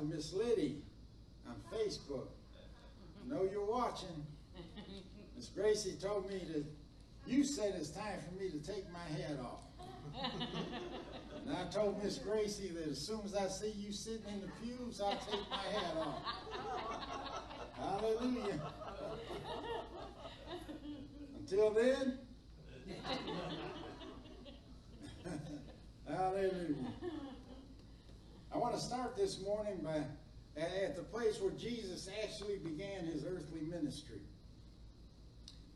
To Miss Liddy on Facebook. I know you're watching. Miss Gracie told me that you said it's time for me to take my hat off. And I told Miss Gracie that as soon as I see you sitting in the pews, I'll take my hat off. Hallelujah. Until then, Hallelujah. I want to start this morning by at the place where Jesus actually began his earthly ministry.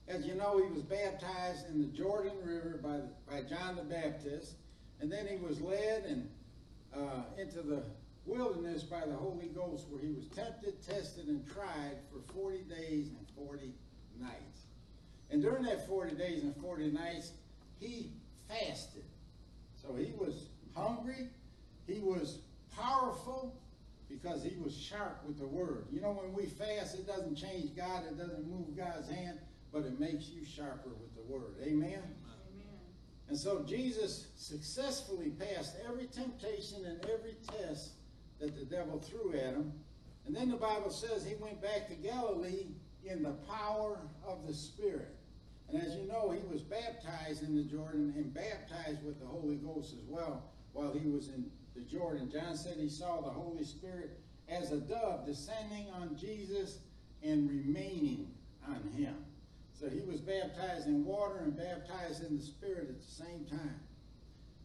As you know, he was baptized in the Jordan River by, by John the Baptist, and then he was led and uh, into the wilderness by the Holy Ghost, where he was tempted, tested, and tried for 40 days and 40 nights. And during that 40 days and 40 nights, he fasted. So he was hungry, he was powerful, because he was sharp with the word. You know, when we fast, it doesn't change God, it doesn't move God's hand, but it makes you sharper with the word. Amen? Amen. And so Jesus successfully passed every temptation and every test that the devil threw at him. And then the Bible says he went back to Galilee in the power of the Spirit. And as you know, he was baptized in the Jordan and baptized with the Holy Ghost as well while he was in the Jordan. John said he saw the Holy Spirit as a dove descending on Jesus and remaining on him. So he was baptized in water and baptized in the Spirit at the same time.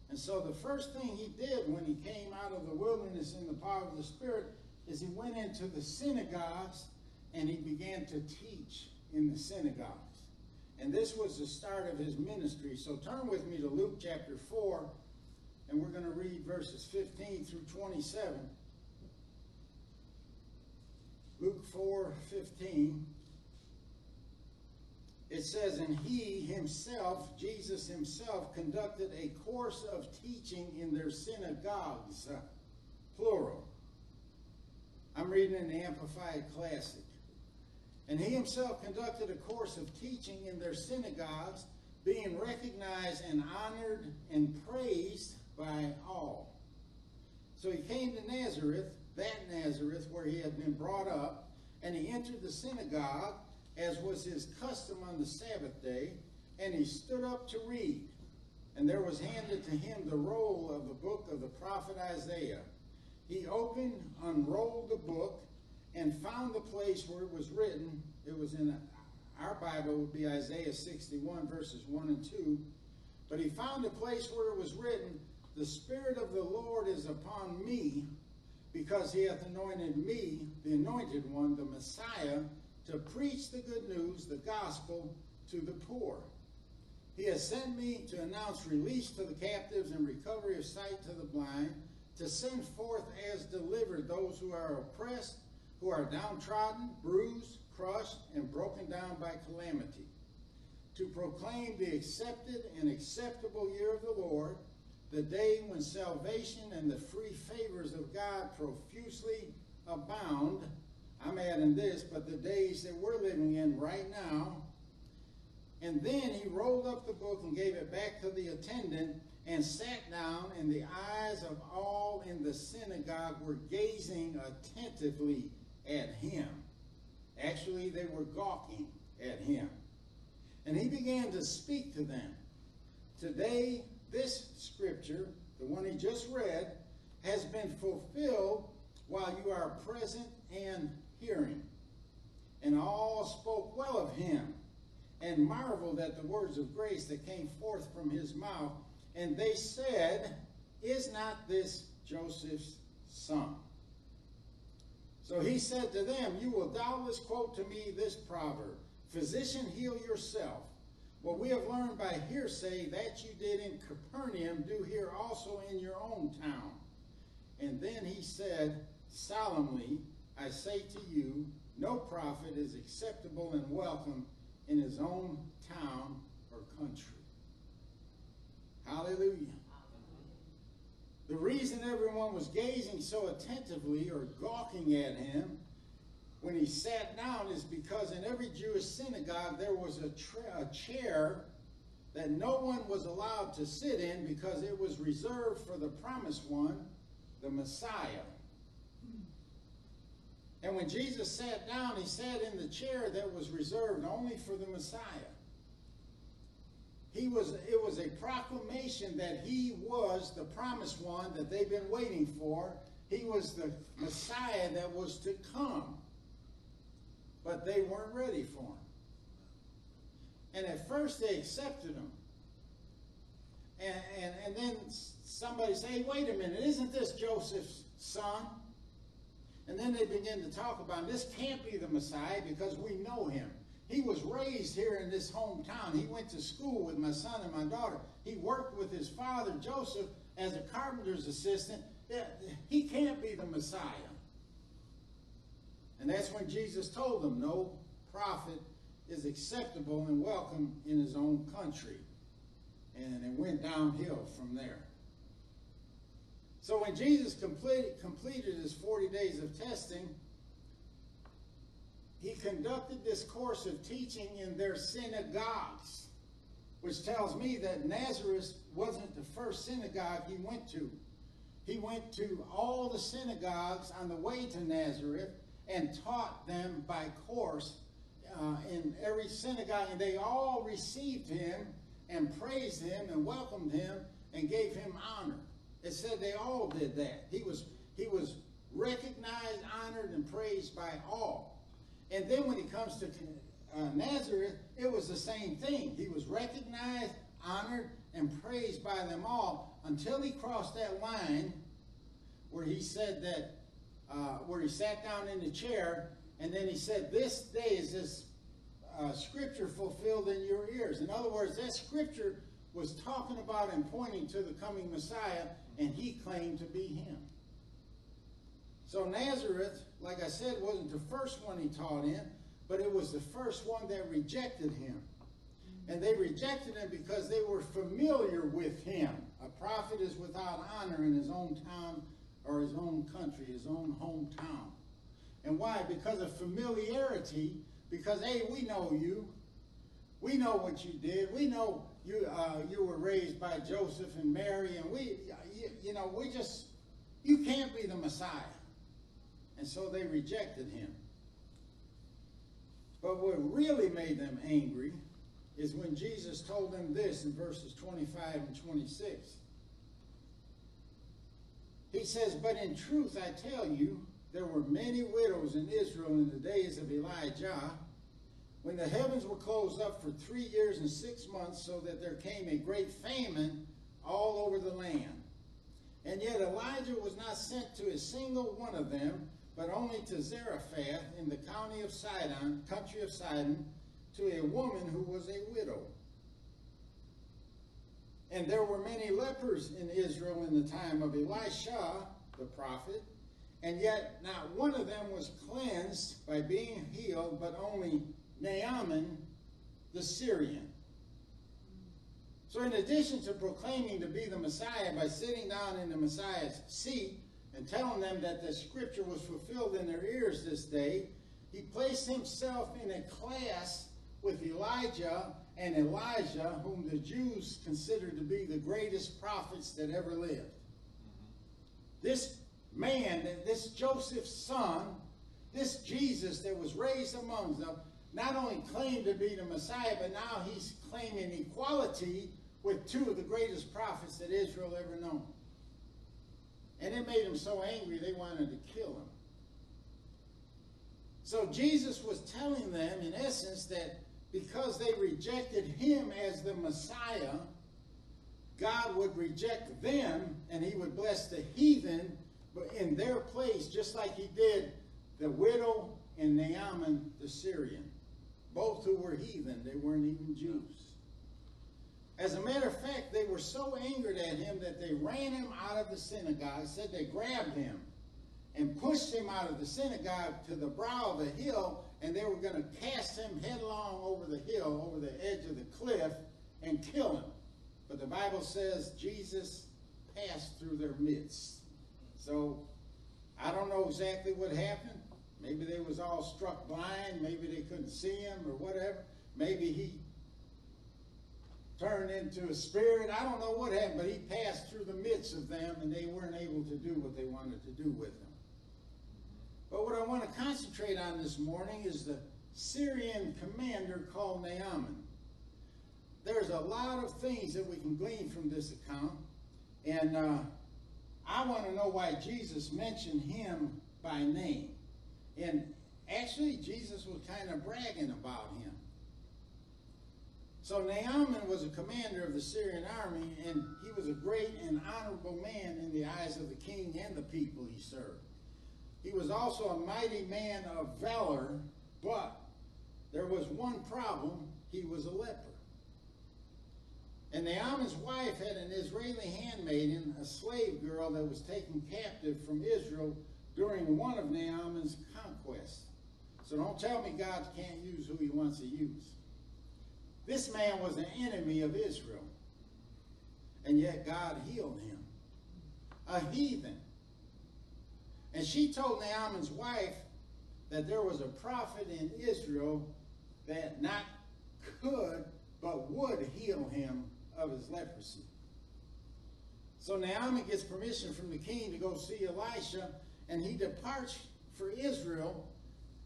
And so the first thing he did when he came out of the wilderness in the power of the Spirit is he went into the synagogues and he began to teach in the synagogues. And this was the start of his ministry. So turn with me to Luke chapter 4, and we're going to read verses 15 through 27. Luke 4 15. It says, And he himself, Jesus himself, conducted a course of teaching in their synagogues, plural. I'm reading in the Amplified Classic. And he himself conducted a course of teaching in their synagogues, being recognized and honored and praised by all. So he came to Nazareth, that Nazareth where he had been brought up, and he entered the synagogue, as was his custom on the Sabbath day, and he stood up to read. And there was handed to him the roll of the book of the prophet Isaiah. He opened, unrolled the book, and found the place where it was written. It was in our Bible, would be Isaiah 61, verses 1 and 2. But he found the place where it was written, The Spirit of the Lord is upon me, because he hath anointed me, the anointed one, the Messiah, to preach the good news, the gospel, to the poor. He has sent me to announce release to the captives and recovery of sight to the blind, to send forth as delivered those who are oppressed, who are downtrodden, bruised, crushed, and broken down by calamity, to proclaim the accepted and acceptable year of the Lord, the day when salvation and the free favors of God profusely abound. I'm adding this, but the days that we're living in right now. And then he rolled up the book and gave it back to the attendant and sat down, and the eyes of all in the synagogue were gazing attentively at him. Actually, they were gawking at him. And he began to speak to them. Today, this scripture, the one he just read, has been fulfilled while you are present and hearing. And all spoke well of him and marveled at the words of grace that came forth from his mouth. And they said, Is not this Joseph's son? So he said to them, You will doubtless quote to me this proverb Physician, heal yourself. What we have learned by hearsay that you did in Capernaum, do here also in your own town. And then he said solemnly, I say to you, no prophet is acceptable and welcome in his own town or country. Hallelujah. The reason everyone was gazing so attentively or gawking at him when he sat down is because in every Jewish synagogue there was a, a, chair that no one was allowed to sit in because it was reserved for the promised one, the Messiah. And when Jesus sat down, he sat in the chair that was reserved only for the Messiah. He was, it was a proclamation that he was the promised one that they've been waiting for. He was the Messiah that was to come. But they weren't ready for him. And at first they accepted him. And, and, and then somebody say, hey, wait a minute, isn't this Joseph's son? And then they begin to talk about this can't be the Messiah because we know him. He was raised here in this hometown. He went to school with my son and my daughter. He worked with his father, Joseph, as a carpenter's assistant. He can't be the Messiah. And that's when Jesus told them, no prophet is acceptable and welcome in his own country. And it went downhill from there. So when Jesus completed, completed his 40 days of testing, he conducted this course of teaching in their synagogues, which tells me that Nazareth wasn't the first synagogue he went to. He went to all the synagogues on the way to Nazareth and taught them by course uh, in every synagogue, and they all received him and praised him and welcomed him and gave him honor. It said they all did that. He was, he was recognized, honored, and praised by all. And then when he comes to uh, Nazareth, it was the same thing. He was recognized, honored, and praised by them all until he crossed that line where he said that, uh, where he sat down in the chair, and then he said, This day is this uh, scripture fulfilled in your ears. In other words, that scripture was talking about and pointing to the coming Messiah, and he claimed to be him. So Nazareth, like I said, wasn't the first one he taught in, but it was the first one that rejected him. And they rejected him because they were familiar with him. A prophet is without honor in his own town or his own country, his own hometown. And why? Because of familiarity, because, hey, we know you. We know what you did. We know you uh, you were raised by Joseph and Mary, and we, you, you know, we just, you can't be the Messiah. And so they rejected him. But what really made them angry is when Jesus told them this in verses 25 and 26. He says, But in truth I tell you, there were many widows in Israel in the days of Elijah when the heavens were closed up for three years and six months, so that there came a great famine all over the land. And yet Elijah was not sent to a single one of them, but only to Zarephath in the county of Sidon, country of Sidon, to a woman who was a widow. And there were many lepers in Israel in the time of Elisha, the prophet, and yet not one of them was cleansed by being healed, but only Naaman the Syrian. So, in addition to proclaiming to be the Messiah by sitting down in the Messiah's seat and telling them that the scripture was fulfilled in their ears this day, he placed himself in a class with Elijah and Elisha, whom the Jews considered to be the greatest prophets that ever lived. This man, this Joseph's son, this Jesus that was raised among them, not only claimed to be the Messiah, but now he's claiming equality with two of the greatest prophets that Israel ever known. And it made them so angry they wanted to kill him. So Jesus was telling them, in essence, that because they rejected him as the Messiah, God would reject them and he would bless the heathen in their place, just like he did the widow and Naaman the Syrian both who were heathen. They weren't even Jews. As a matter of fact, they were so angered at him that they ran him out of the synagogue, said they grabbed him and pushed him out of the synagogue to the brow of the hill, and they were going to cast him headlong over the hill, over the edge of the cliff, and kill him. But the Bible says Jesus passed through their midst. So I don't know exactly what happened. Maybe they was all struck blind. Maybe they couldn't see him or whatever. Maybe he turned into a spirit. I don't know what happened, but he passed through the midst of them and they weren't able to do what they wanted to do with him. But what I want to concentrate on this morning is the Syrian commander called Naaman. There's a lot of things that we can glean from this account. And uh, I want to know why Jesus mentioned him by name. And actually, Jesus was kind of bragging about him. So Naaman was a commander of the Syrian army, and he was a great and honorable man in the eyes of the king and the people he served. He was also a mighty man of valor, but there was one problem. He was a leper. And Naaman's wife had an Israeli handmaiden, a slave girl that was taken captive from Israel during one of Naaman's conquests. So don't tell me God can't use who he wants to use. This man was an enemy of Israel. And yet God healed him. A heathen. And she told Naaman's wife that there was a prophet in Israel that not could, but would heal him of his leprosy. So Naaman gets permission from the king to go see Elisha, and he departs for Israel,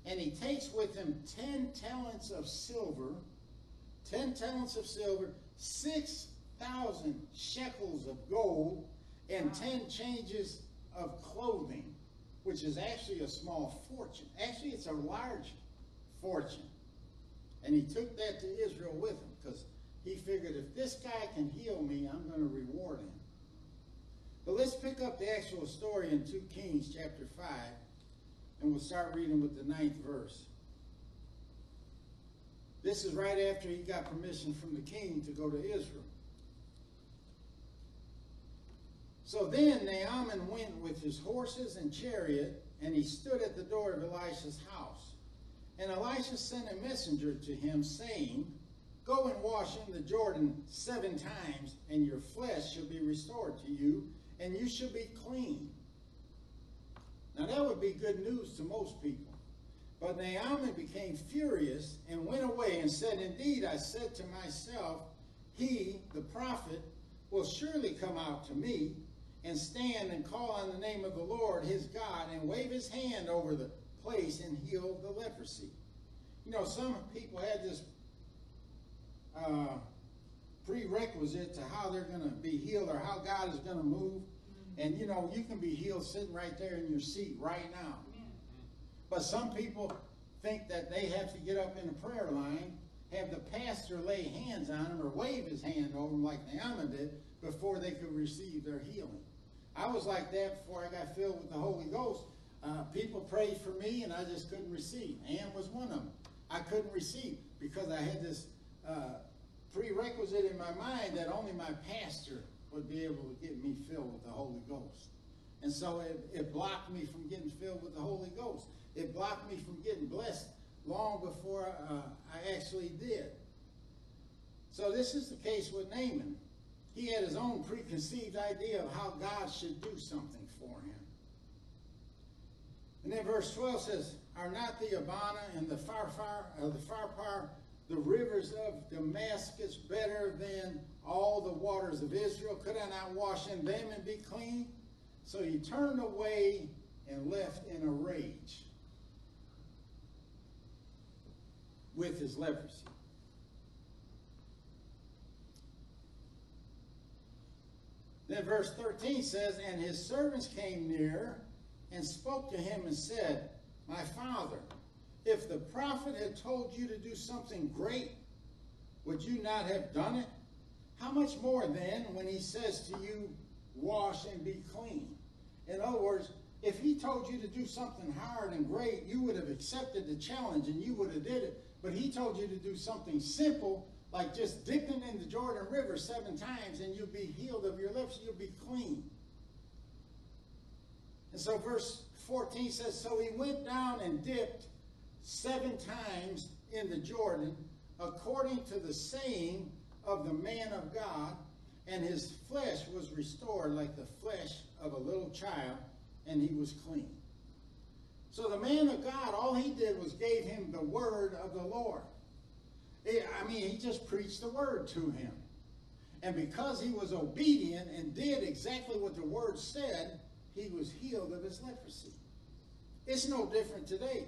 and he takes with him 10 talents of silver 10 talents of silver, 6,000 shekels of gold, and 10 changes of clothing, which is actually a small fortune. Actually, it's a large fortune. And he took that to Israel with him because he figured if this guy can heal me, I'm going to reward him. But let's pick up the actual story in 2 Kings chapter 5, and we'll start reading with the ninth verse. This is right after he got permission from the king to go to Israel. So then Naaman went with his horses and chariot, and he stood at the door of Elisha's house. And Elisha sent a messenger to him, saying, Go and wash in the Jordan seven times, and your flesh shall be restored to you, and you shall be clean. Now that would be good news to most people. But Naaman became furious and went away and said, Indeed, I said to myself, He, the prophet, will surely come out to me and stand and call on the name of the Lord his God and wave his hand over the place and heal the leprosy. You know, some people had this uh, prerequisite to how they're going to be healed or how God is going to move. And you know, you can be healed sitting right there in your seat right now. But some people think that they have to get up in a prayer line, have the pastor lay hands on them or wave his hand over them like Naaman did before they could receive their healing. I was like that before I got filled with the Holy Ghost. Uh, people prayed for me and I just couldn't receive. Ann was one of them. I couldn't receive because I had this uh, prerequisite in my mind that only my pastor would be able to get me filled with the Holy Ghost. And so it, it blocked me from getting filled with the Holy Ghost. It blocked me from getting blessed long before uh, I actually did. So this is the case with Naaman. He had his own preconceived idea of how God should do something for him. And then verse 12 says, Are not the Abana and the Pharpar, uh, the Pharpar, the rivers of Damascus better than all the waters of Israel? Could I not wash in them and be clean? So he turned away and left in a rage. with his leprosy. Then verse 13 says, And his servants came near and spoke to him and said, My father, if the prophet had told you to do something great, would you not have done it? How much more then when he says to you, Wash and be clean? In other words, if he told you to do something hard and great, you would have accepted the challenge and you would have did it. But he told you to do something simple, like just dipping in the Jordan River seven times and you'll be healed of your leprosy, you'll be clean. And so verse 14 says, So he went down and dipped seven times in the Jordan, according to the saying of the man of God, and his flesh was restored like the flesh of a little child, and he was clean. So the man of God, all he did was gave him the word of the Lord. I mean, he just preached the word to him. And because he was obedient and did exactly what the word said, he was healed of his leprosy. It's no different today.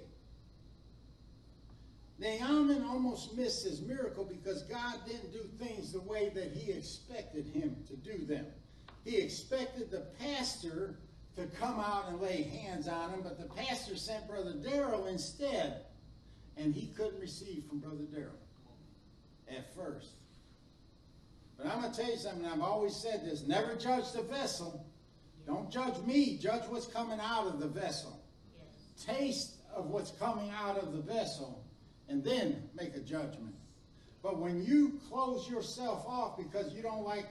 Naaman almost missed his miracle because God didn't do things the way that he expected him to do them. He expected the pastor to come out and lay hands on him, but the pastor sent Brother Darrell instead, and he couldn't receive from Brother Darrell at first. But I'm going to tell you something, I've always said this never judge the vessel. Don't judge me, judge what's coming out of the vessel. Yes. Taste of what's coming out of the vessel, and then make a judgment. But when you close yourself off because you don't like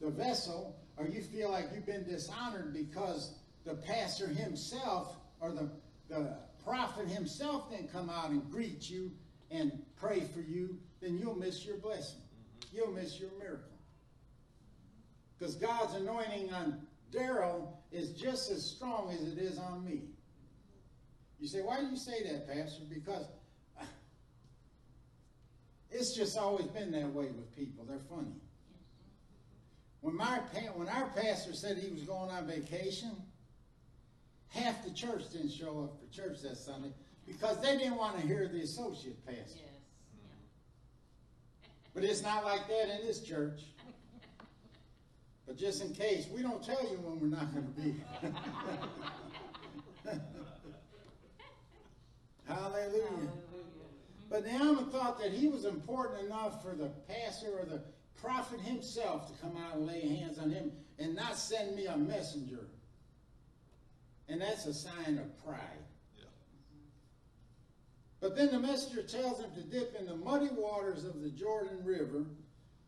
the vessel, or you feel like you've been dishonored because the pastor himself or the, the prophet himself didn't come out and greet you and pray for you, then you'll miss your blessing. Mm-hmm. You'll miss your miracle. Because God's anointing on Darrell is just as strong as it is on me. You say, why do you say that, Pastor? Because it's just always been that way with people. They're funny. When, my, when our pastor said he was going on vacation, half the church didn't show up for church that Sunday because they didn't want to hear the associate pastor. Yes. But it's not like that in this church. But just in case, we don't tell you when we're not going to be. Hallelujah. Hallelujah. But Naaman thought that he was important enough for the pastor or the prophet himself to come out and lay hands on him and not send me a messenger. And that's a sign of pride. But then the messenger tells him to dip in the muddy waters of the Jordan River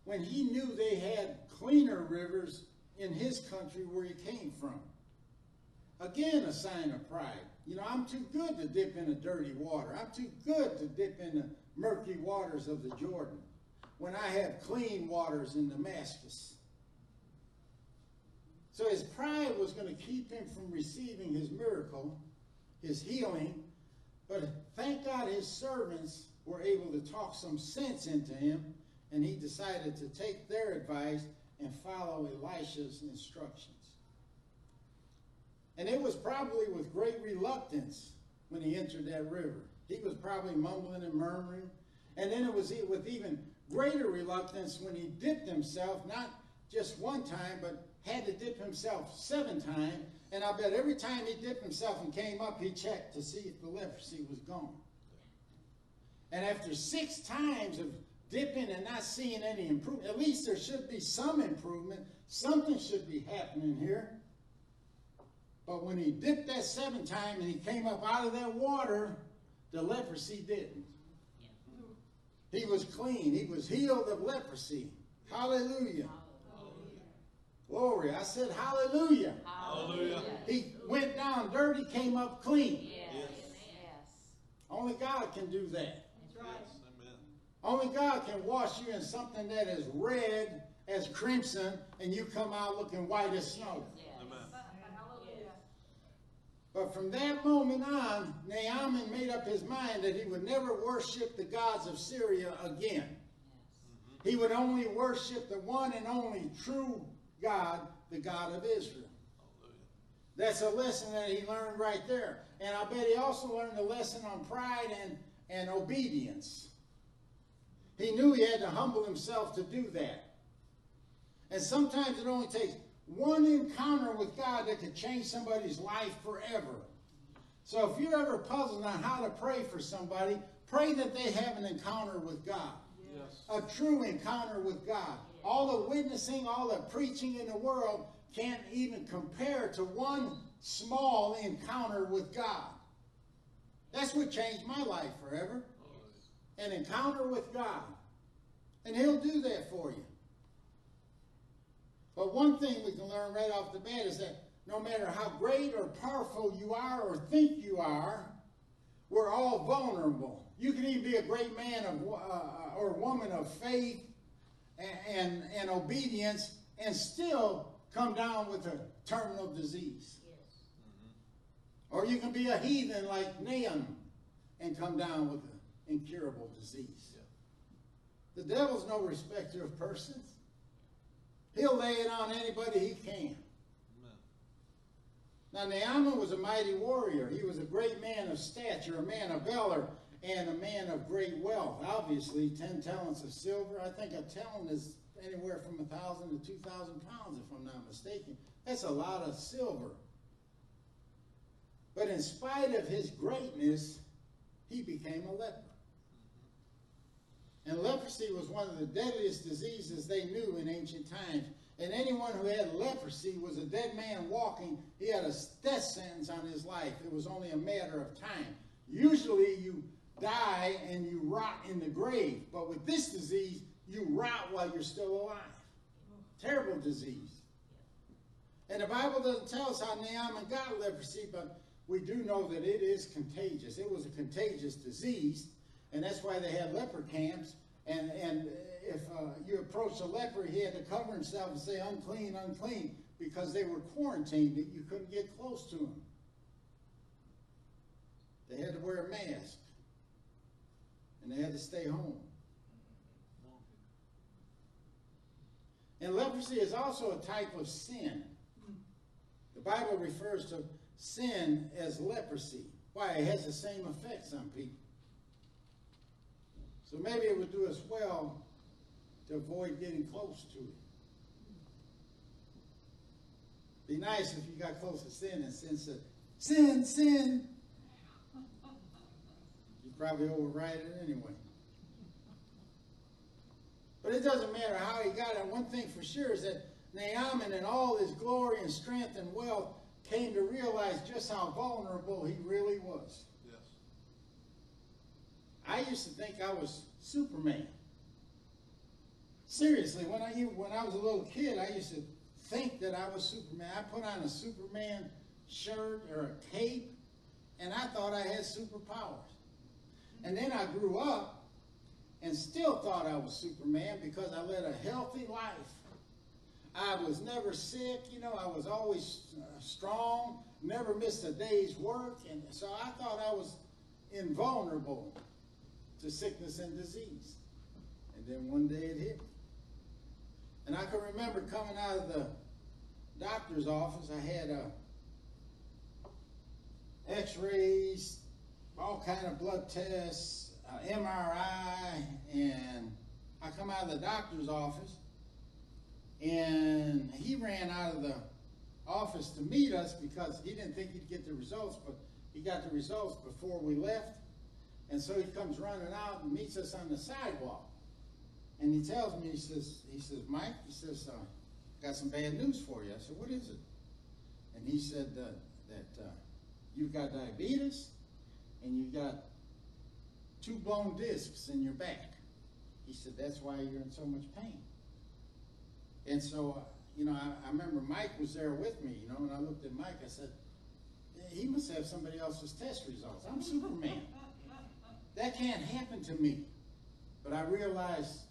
when he knew they had cleaner rivers in his country where he came from. Again, a sign of pride. You know, I'm too good to dip in the dirty water. I'm too good to dip in the murky waters of the Jordan when I have clean waters in Damascus. So his pride was going to keep him from receiving his miracle, his healing, but thank God his servants were able to talk some sense into him, and he decided to take their advice and follow Elisha's instructions. And it was probably with great reluctance when he entered that river. He was probably mumbling and murmuring. And then it was with even greater reluctance when he dipped himself, not just one time, but had to dip himself seven times and I bet every time he dipped himself and came up, he checked to see if the leprosy was gone. And after six times of dipping and not seeing any improvement, at least there should be some improvement. Something should be happening here. But when he dipped that seventh time and he came up out of that water, the leprosy didn't. He was clean. He was healed of leprosy. Hallelujah. Glory. I said hallelujah. Hallelujah. He went down dirty, came up clean. Yes. yes. Only God can do that. That's right. Yes. Only God can wash you in something that is red as crimson and you come out looking white as snow. Yes. But from that moment on, Naaman made up his mind that he would never worship the gods of Syria again. He would only worship the one and only true God, the God of Israel. That's a lesson that he learned right there. And I bet he also learned a lesson on pride and, and obedience. He knew he had to humble himself to do that. And sometimes it only takes one encounter with God that could change somebody's life forever. So if you're ever puzzled on how to pray for somebody, pray that they have an encounter with God. Yes. A true encounter with God. All the witnessing, all the preaching in the world can't even compare to one small encounter with God. That's what changed my life forever. An encounter with God. And he'll do that for you. But one thing we can learn right off the bat is that no matter how great or powerful you are or think you are, we're all vulnerable. You can even be a great man of, uh, or woman of faith and, and, and obedience and still come down with a terminal disease. Yes. Mm-hmm. Or you can be a heathen like Naaman and come down with an incurable disease. Yeah. The devil's no respecter of persons. He'll lay it on anybody he can. Now, Naaman was a mighty warrior. He was a great man of stature, a man of valor, and a man of great wealth. Obviously, 10 talents of silver. I think a talent is anywhere from a 1,000 to 2,000 pounds, if I'm not mistaken. That's a lot of silver. But in spite of his greatness, he became a leper. And leprosy was one of the deadliest diseases they knew in ancient times. And anyone who had leprosy was a dead man walking. He had a death sentence on his life. It was only a matter of time. Usually you die and you rot in the grave. But with this disease, you rot while you're still alive. Terrible disease. And the Bible doesn't tell us how Naaman got leprosy, but we do know that it is contagious. It was a contagious disease, and that's why they had leper camps. And, and if uh, you approached a leper, he had to cover himself and say, unclean, unclean, because they were quarantined, that you couldn't get close to them. They had to wear a mask, and they had to stay home. And leprosy is also a type of sin. The Bible refers to sin as leprosy. Why? It has the same effects on people. So maybe it would do us well to avoid getting close to it. Be nice if you got close to sin and sin said, Sin, sin. Probably override it anyway. But it doesn't matter how he got it. One thing for sure is that Naaman, in all his glory and strength and wealth, came to realize just how vulnerable he really was. Yes. I used to think I was Superman. Seriously, when I when I was a little kid, I used to think that I was Superman. I put on a Superman shirt or a cape, and I thought I had superpowers. And then I grew up and still thought I was Superman because I led a healthy life. I was never sick, you know, I was always uh, strong, never missed a day's work, and so I thought I was invulnerable to sickness and disease. And then one day it hit me. And I can remember coming out of the doctor's office, I had uh, x-rays, all kind of blood tests, uh, MRI, and I come out of the doctor's office, and he ran out of the office to meet us because he didn't think he'd get the results, but he got the results before we left. And so he comes running out and meets us on the sidewalk. And he tells me, he says, he says, Mike, he says, uh, got some bad news for you. I said, what is it? And he said uh, that uh, you've got diabetes and you've got two blown discs in your back. He said, that's why you're in so much pain. And so, uh, you know, I, I, remember Mike was there with me, you know, and I looked at Mike, I said, he must have somebody else's test results. I'm Superman. that can't happen to me. But I realized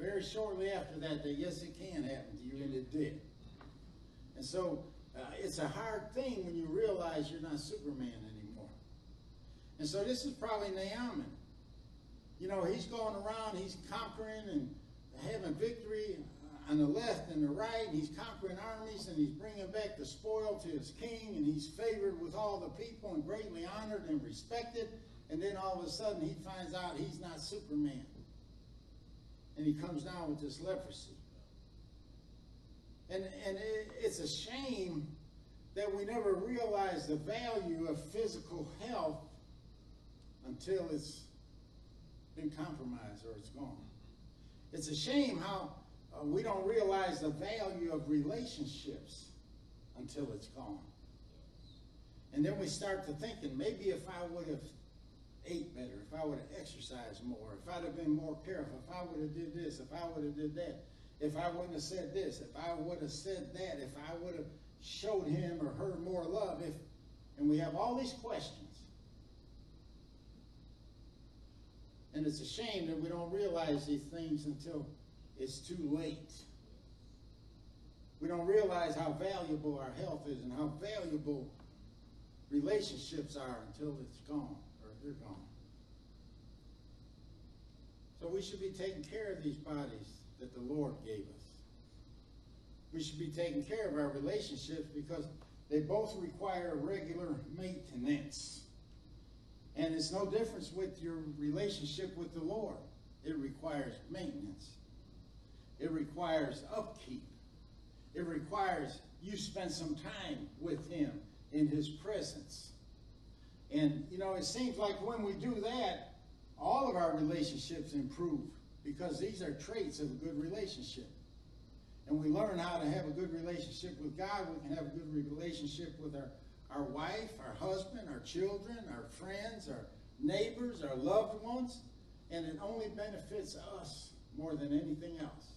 very shortly after that that yes, it can happen to you, and it did. And so uh, it's a hard thing when you realize you're not Superman. And so this is probably Naaman. You know, he's going around, he's conquering and having victory on the left and the right, he's conquering armies, and he's bringing back the spoil to his king, and he's favored with all the people and greatly honored and respected. And then all of a sudden, he finds out he's not Superman. And he comes down with this leprosy. And, and it, it's a shame that we never realize the value of physical health until it's been compromised or it's gone. It's a shame how uh, we don't realize the value of relationships until it's gone. And then we start to thinking, maybe if I would have ate better, if I would have exercised more, if I'd have been more careful, if I would have did this, if I would have did that, if I wouldn't have said this, if I would have said that, if I would have showed him or her more love, if and we have all these questions. And it's a shame that we don't realize these things until it's too late. We don't realize how valuable our health is and how valuable relationships are until it's gone or they're gone. So we should be taking care of these bodies that the Lord gave us. We should be taking care of our relationships because they both require regular maintenance. And it's no difference with your relationship with the Lord. It requires maintenance. It requires upkeep. It requires you spend some time with Him in His presence. And, you know, it seems like when we do that, all of our relationships improve because these are traits of a good relationship. And we learn how to have a good relationship with God. We can have a good relationship with our, our wife, our husband, our children, our friends, our neighbors, our loved ones. And it only benefits us more than anything else.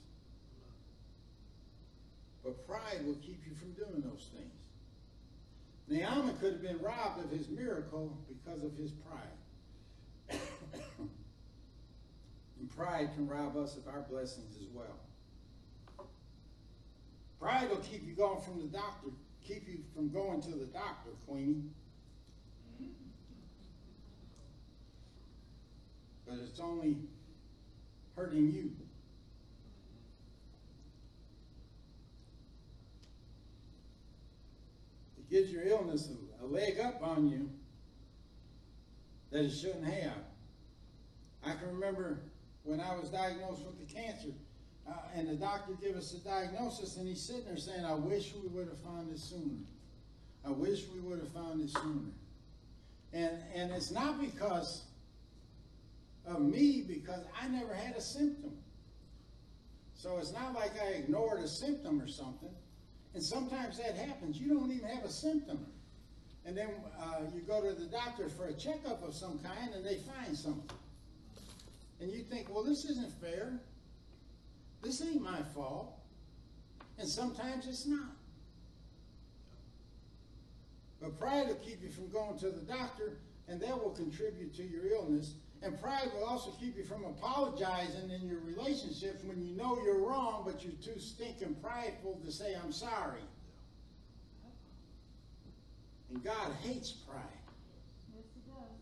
But pride will keep you from doing those things. Naaman could have been robbed of his miracle because of his pride. and pride can rob us of our blessings as well. Pride will keep you going from the doctor, keep you from going to the doctor, Queenie. But it's only hurting you. It gives your illness a, leg up on you that it shouldn't have. I can remember when I was diagnosed with the cancer, uh, and the doctor gave us a diagnosis, and he's sitting there saying, I wish we would have found it sooner. I wish we would have found it sooner. And, and it's not because of me, because I never had a symptom. So it's not like I ignored a symptom or something. And sometimes that happens. You don't even have a symptom. And then uh, you go to the doctor for a checkup of some kind, and they find something. And you think, well, this isn't fair. This ain't my fault. And sometimes it's not. But pride will keep you from going to the doctor, and that will contribute to your illness. And pride will also keep you from apologizing in your relationships when you know you're wrong, but you're too stinking prideful to say, I'm sorry. And God hates pride. Yes, he does.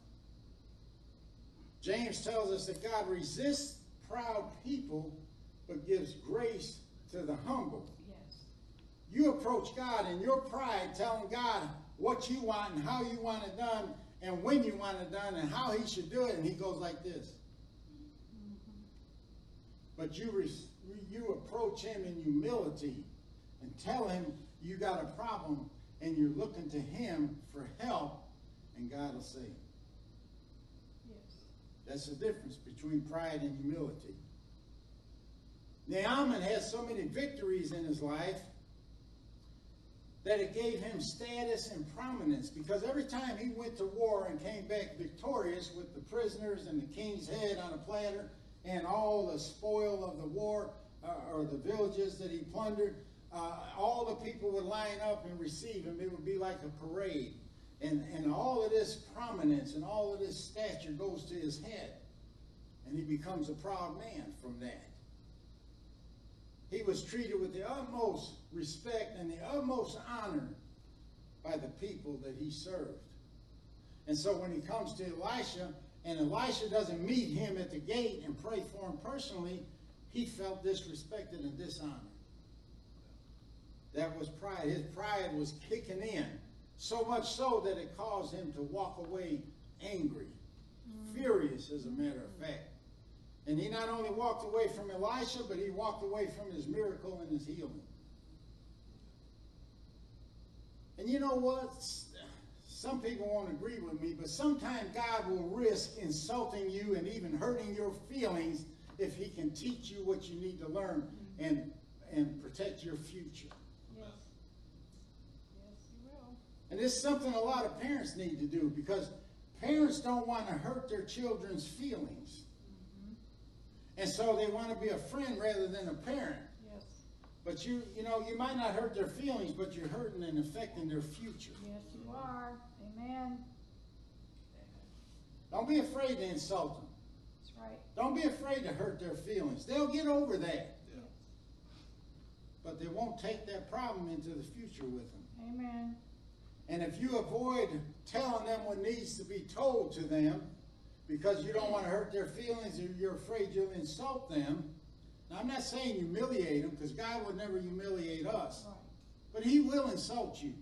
James tells us that God resists proud people but gives grace to the humble. Yes. You approach God in your pride, telling God what you want and how you want it done, and when you want it done, and how He should do it, and He goes like this. Mm-hmm. But you you approach Him in humility and tell Him you got a problem, and you're looking to Him for help, and God will say. Yes. That's the difference between pride and humility. Naaman has so many victories in his life that it gave him status and prominence because every time he went to war and came back victorious with the prisoners and the king's head on a platter and all the spoil of the war uh, or the villages that he plundered, uh, all the people would line up and receive him. It would be like a parade. And, and all of this prominence and all of this stature goes to his head. And he becomes a proud man from that. He was treated with the utmost respect and the utmost honor by the people that he served. And so when he comes to Elisha, and Elisha doesn't meet him at the gate and pray for him personally, he felt disrespected and dishonored. That was pride. His pride was kicking in, so much so that it caused him to walk away angry, mm. furious, as a matter of fact. And he not only walked away from Elisha, but he walked away from his miracle and his healing. And you know what? Some people won't agree with me, but sometimes God will risk insulting you and even hurting your feelings if he can teach you what you need to learn and, and protect your future. Yes. Yes, he will. And this is something a lot of parents need to do because Parents don't want to hurt their children's feelings. And so they want to be a friend rather than a parent. Yes. But you, you know, you might not hurt their feelings, but you're hurting and affecting their future. Yes, you are. Amen. Don't be afraid to insult them. That's right. Don't be afraid to hurt their feelings. They'll get over that. Yes. But they won't take that problem into the future with them. Amen. And if you avoid telling them what needs to be told to them because you don't want to hurt their feelings or you're afraid you'll insult them, now I'm not saying humiliate them because God would never humiliate us, but He will insult you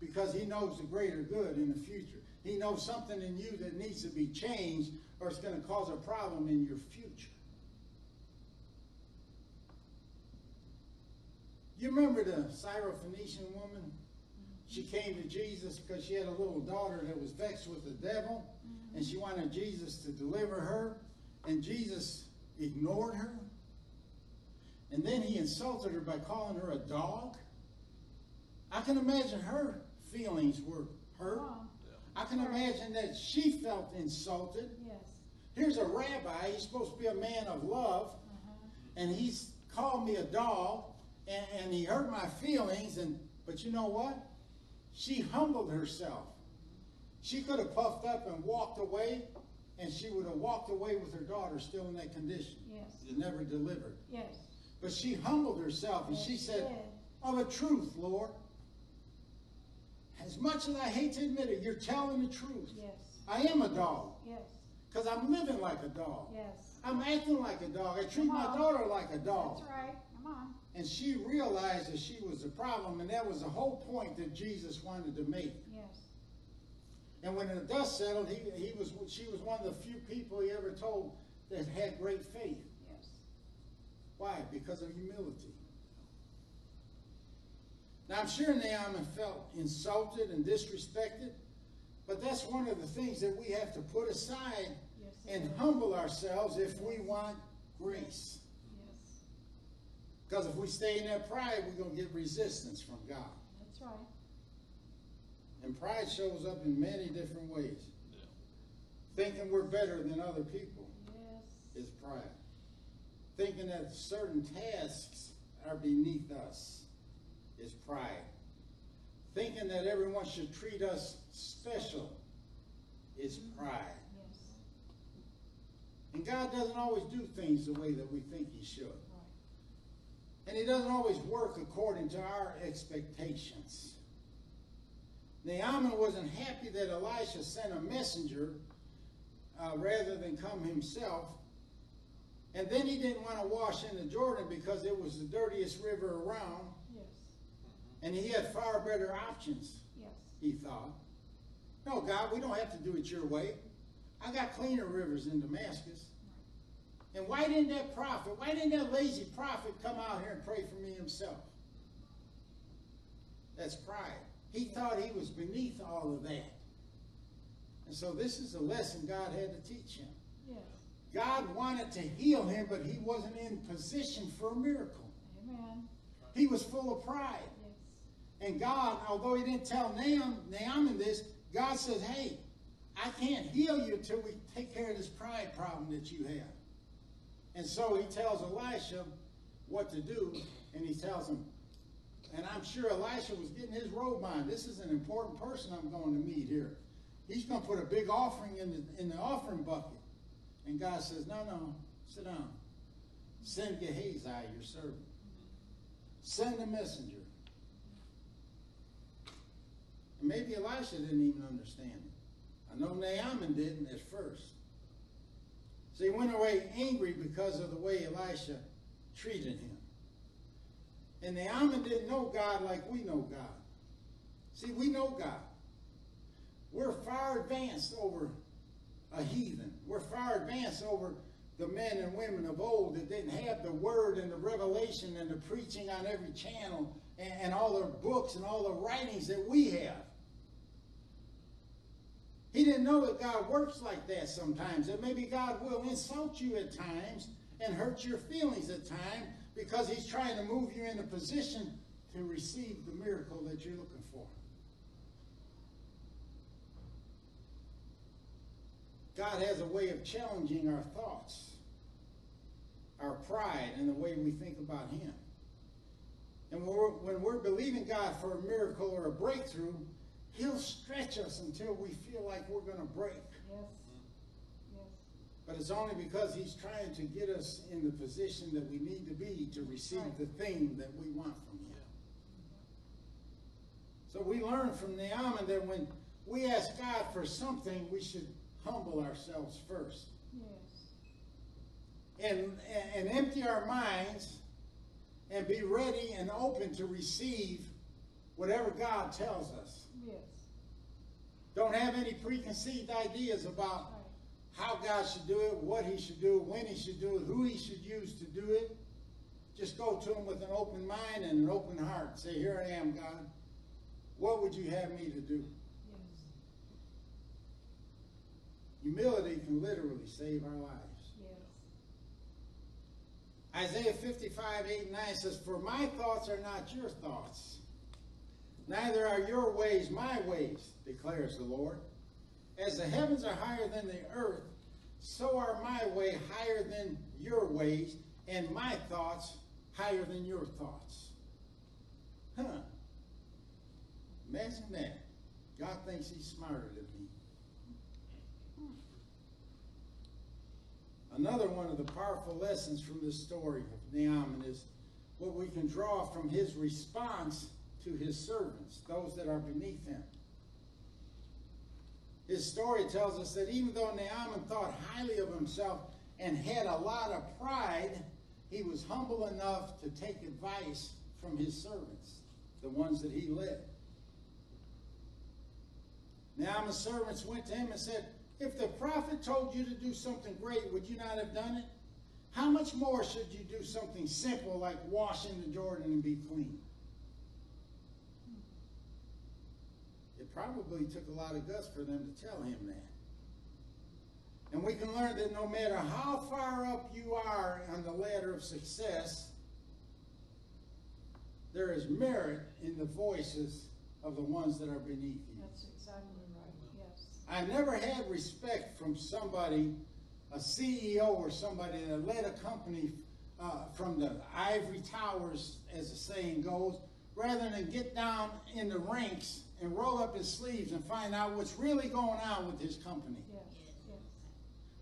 because He knows the greater good in the future. He knows something in you that needs to be changed or it's going to cause a problem in your future. You remember the Syrophoenician woman? She mm-hmm. came to Jesus because she had a little daughter that was vexed with the devil, mm-hmm. And she wanted Jesus to deliver her, and Jesus ignored her. And then he insulted her by calling her a dog. I can imagine her feelings were hurt. On. I can imagine that she felt insulted. Yes. Here's a rabbi, he's supposed to be a man of love, Uh-huh. and he's called me a dog, and, and he hurt my feelings, and but you know what? She humbled herself. She could have puffed up and walked away, and she would have walked away with her daughter still in that condition. Yes. and Never delivered. Yes. But she humbled herself, and Yes, she said. Of a truth, Lord. As much as I hate to admit it, you're telling the truth. Yes. I am a dog, Yes. because I'm living like a dog. Yes. I'm acting like a dog. I treat my daughter like a dog. That's right. Come on. And she realized that she was the problem, and that was the whole point that Jesus wanted to make. Yes. And when the dust settled, he, he was she was one of the few people he ever told that had great faith. Yes. Why? Because of humility. Now I'm sure Naaman felt insulted and disrespected, but that's one of the things that we have to put aside Yes. and humble ourselves if we want grace. Yes. Because if we stay in that pride, we're going to get resistance from God. That's right. And pride shows up in many different ways. Thinking we're better than other people Yes. is pride. Thinking that certain tasks are beneath us is pride. Thinking that everyone should treat us special is mm-hmm. pride. Yes. And God doesn't always do things the way that we think He should. Right. And He doesn't always work according to our expectations. Naaman wasn't happy that Elisha sent a messenger uh, rather than come himself. And then he didn't want to wash in the Jordan because it was the dirtiest river around. Yes. And he had far better options, Yes. he thought. No, God, we don't have to do it your way. I got cleaner rivers in Damascus. And why didn't that prophet, why didn't that lazy prophet come out here and pray for me himself? That's pride. He thought he was beneath all of that. And so this is a lesson God had to teach him. Yes. God wanted to heal him, but he wasn't in position for a miracle. Amen. He was full of pride. Yes. And God, although he didn't tell Naaman, Naaman this, God says, hey, I can't heal you until we take care of this pride problem that you have. And so he tells Elisha what to do, and he tells him, and I'm sure Elisha was getting his robe on. This is an important person I'm going to meet here. He's going to put a big offering in the, in the offering bucket. And God says, no, no, sit down. Send Gehazi, your servant. Send a messenger. And maybe Elisha didn't even understand it. I know Naaman didn't at first. So he went away angry because of the way Elisha treated him. And Naaman didn't know God like we know God. See, we know God. We're far advanced over a heathen. We're far advanced over the men and women of old that didn't have the word and the revelation and the preaching on every channel and, and all the books and all the writings that we have. He didn't know that God works like that sometimes. That maybe God will insult you at times and hurt your feelings at times because he's trying to move you in a position to receive the miracle that you're looking for. God has a way of challenging our thoughts, our pride, and the way we think about Him. And when we're, when we're believing God for a miracle or a breakthrough, He'll stretch us until we feel like we're going to break. Yes. But it's only because He's trying to get us in the position that we need to be to receive Right. the thing that we want from Him. So we learn from Naaman that when we ask God for something, we should humble ourselves first Yes. and, and empty our minds and be ready and open to receive whatever God tells us. Yes. Don't have any preconceived ideas about. How God should do it, what He should do, when He should do it, who He should use to do it. Just go to Him with an open mind and an open heart. Say, Here I am, God. What would you have me to do? Yes. Humility can literally save our lives. Yes. Isaiah 55, 8 and 9 says, For my thoughts are not your thoughts, neither are your ways my ways, declares the Lord. As the heavens are higher than the earth, so are my way higher than your ways, and my thoughts higher than your thoughts. Huh. Imagine that. God thinks he's smarter than me. Another one of the powerful lessons from this story of Naaman is what we can draw from his response to his servants, those that are beneath him. His story tells us that even though Naaman thought highly of himself and had a lot of pride, he was humble enough to take advice from his servants, the ones that he led. Naaman's servants went to him and said, If the prophet told you to do something great, would you not have done it? How much more should you do something simple like wash in the Jordan and be clean? Probably took a lot of guts for them to tell him that. And we can learn that no matter how far up you are on the ladder of success, there is merit in the voices of the ones that are beneath you. That's exactly right. Yes. I never had respect from somebody, a CEO or somebody that led a company uh, from the ivory towers, as the saying goes, rather than get down in the ranks and roll up his sleeves and find out what's really going on with his company. Yes. Yes.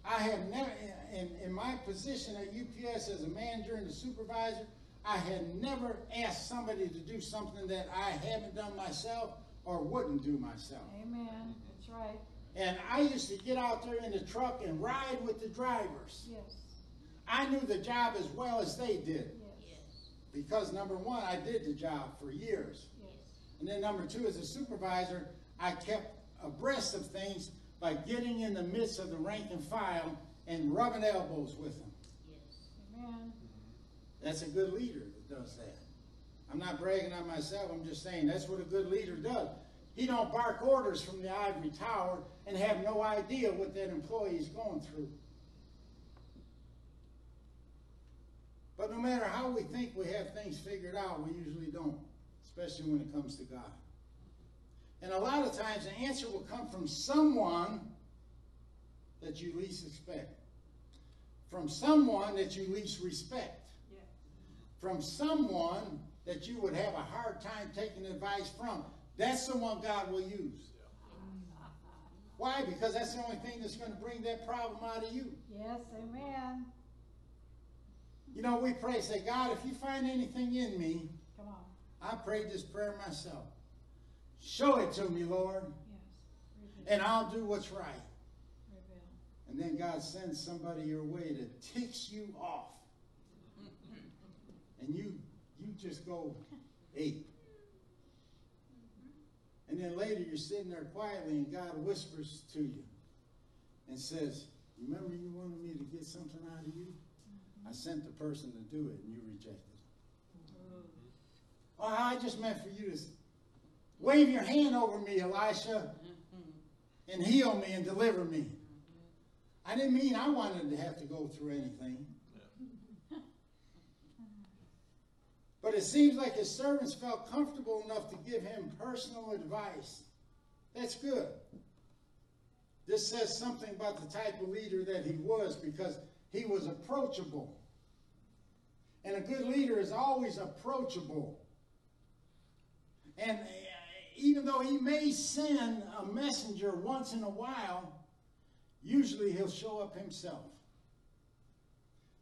I have never, in, in my position at UPS as a manager and a supervisor, I had never asked somebody to do something that I haven't done myself or wouldn't do myself. Amen. That's right. And I used to get out there in the truck and ride with the drivers. Yes. I knew the job as well as they did. Yes. Because number one, I did the job for years. Yes. And then number two, as a supervisor, I kept abreast of things by getting in the midst of the rank and file and rubbing elbows with them. Amen. That's a good leader that does that. I'm not bragging on myself, I'm just saying that's what a good leader does. He don't bark orders from the ivory tower and have no idea what that employee is going through. But no matter how we think we have things figured out, we usually don't, especially when it comes to God. And a lot of times the answer will come from someone that you least expect, from someone that you least respect Yeah. from someone that you would have a hard time taking advice from. That's the one God will use. Why? Because that's the only thing that's going to bring that problem out of you. Yes. Amen. You know, we pray, say, God, if you find anything in me, Come on. I prayed this prayer myself. Show it to me, Lord, Yes. And I'll do what's right. Reveal. And then God sends somebody your way that ticks you off. And you you just go, hey. And then later you're sitting there quietly and God whispers to you and says, Remember you wanted me to get something out of you? I sent the person to do it and you rejected it. Oh, I just meant for you to wave your hand over me, Elisha, mm-hmm. and heal me and deliver me. Mm-hmm. I didn't mean I wanted to have to go through anything. But it seems like his servants felt comfortable enough to give him personal advice. That's good. This says something about the type of leader that he was because he was approachable. And a good leader is always approachable. And uh, even though he may send a messenger once in a while, usually he'll show up himself.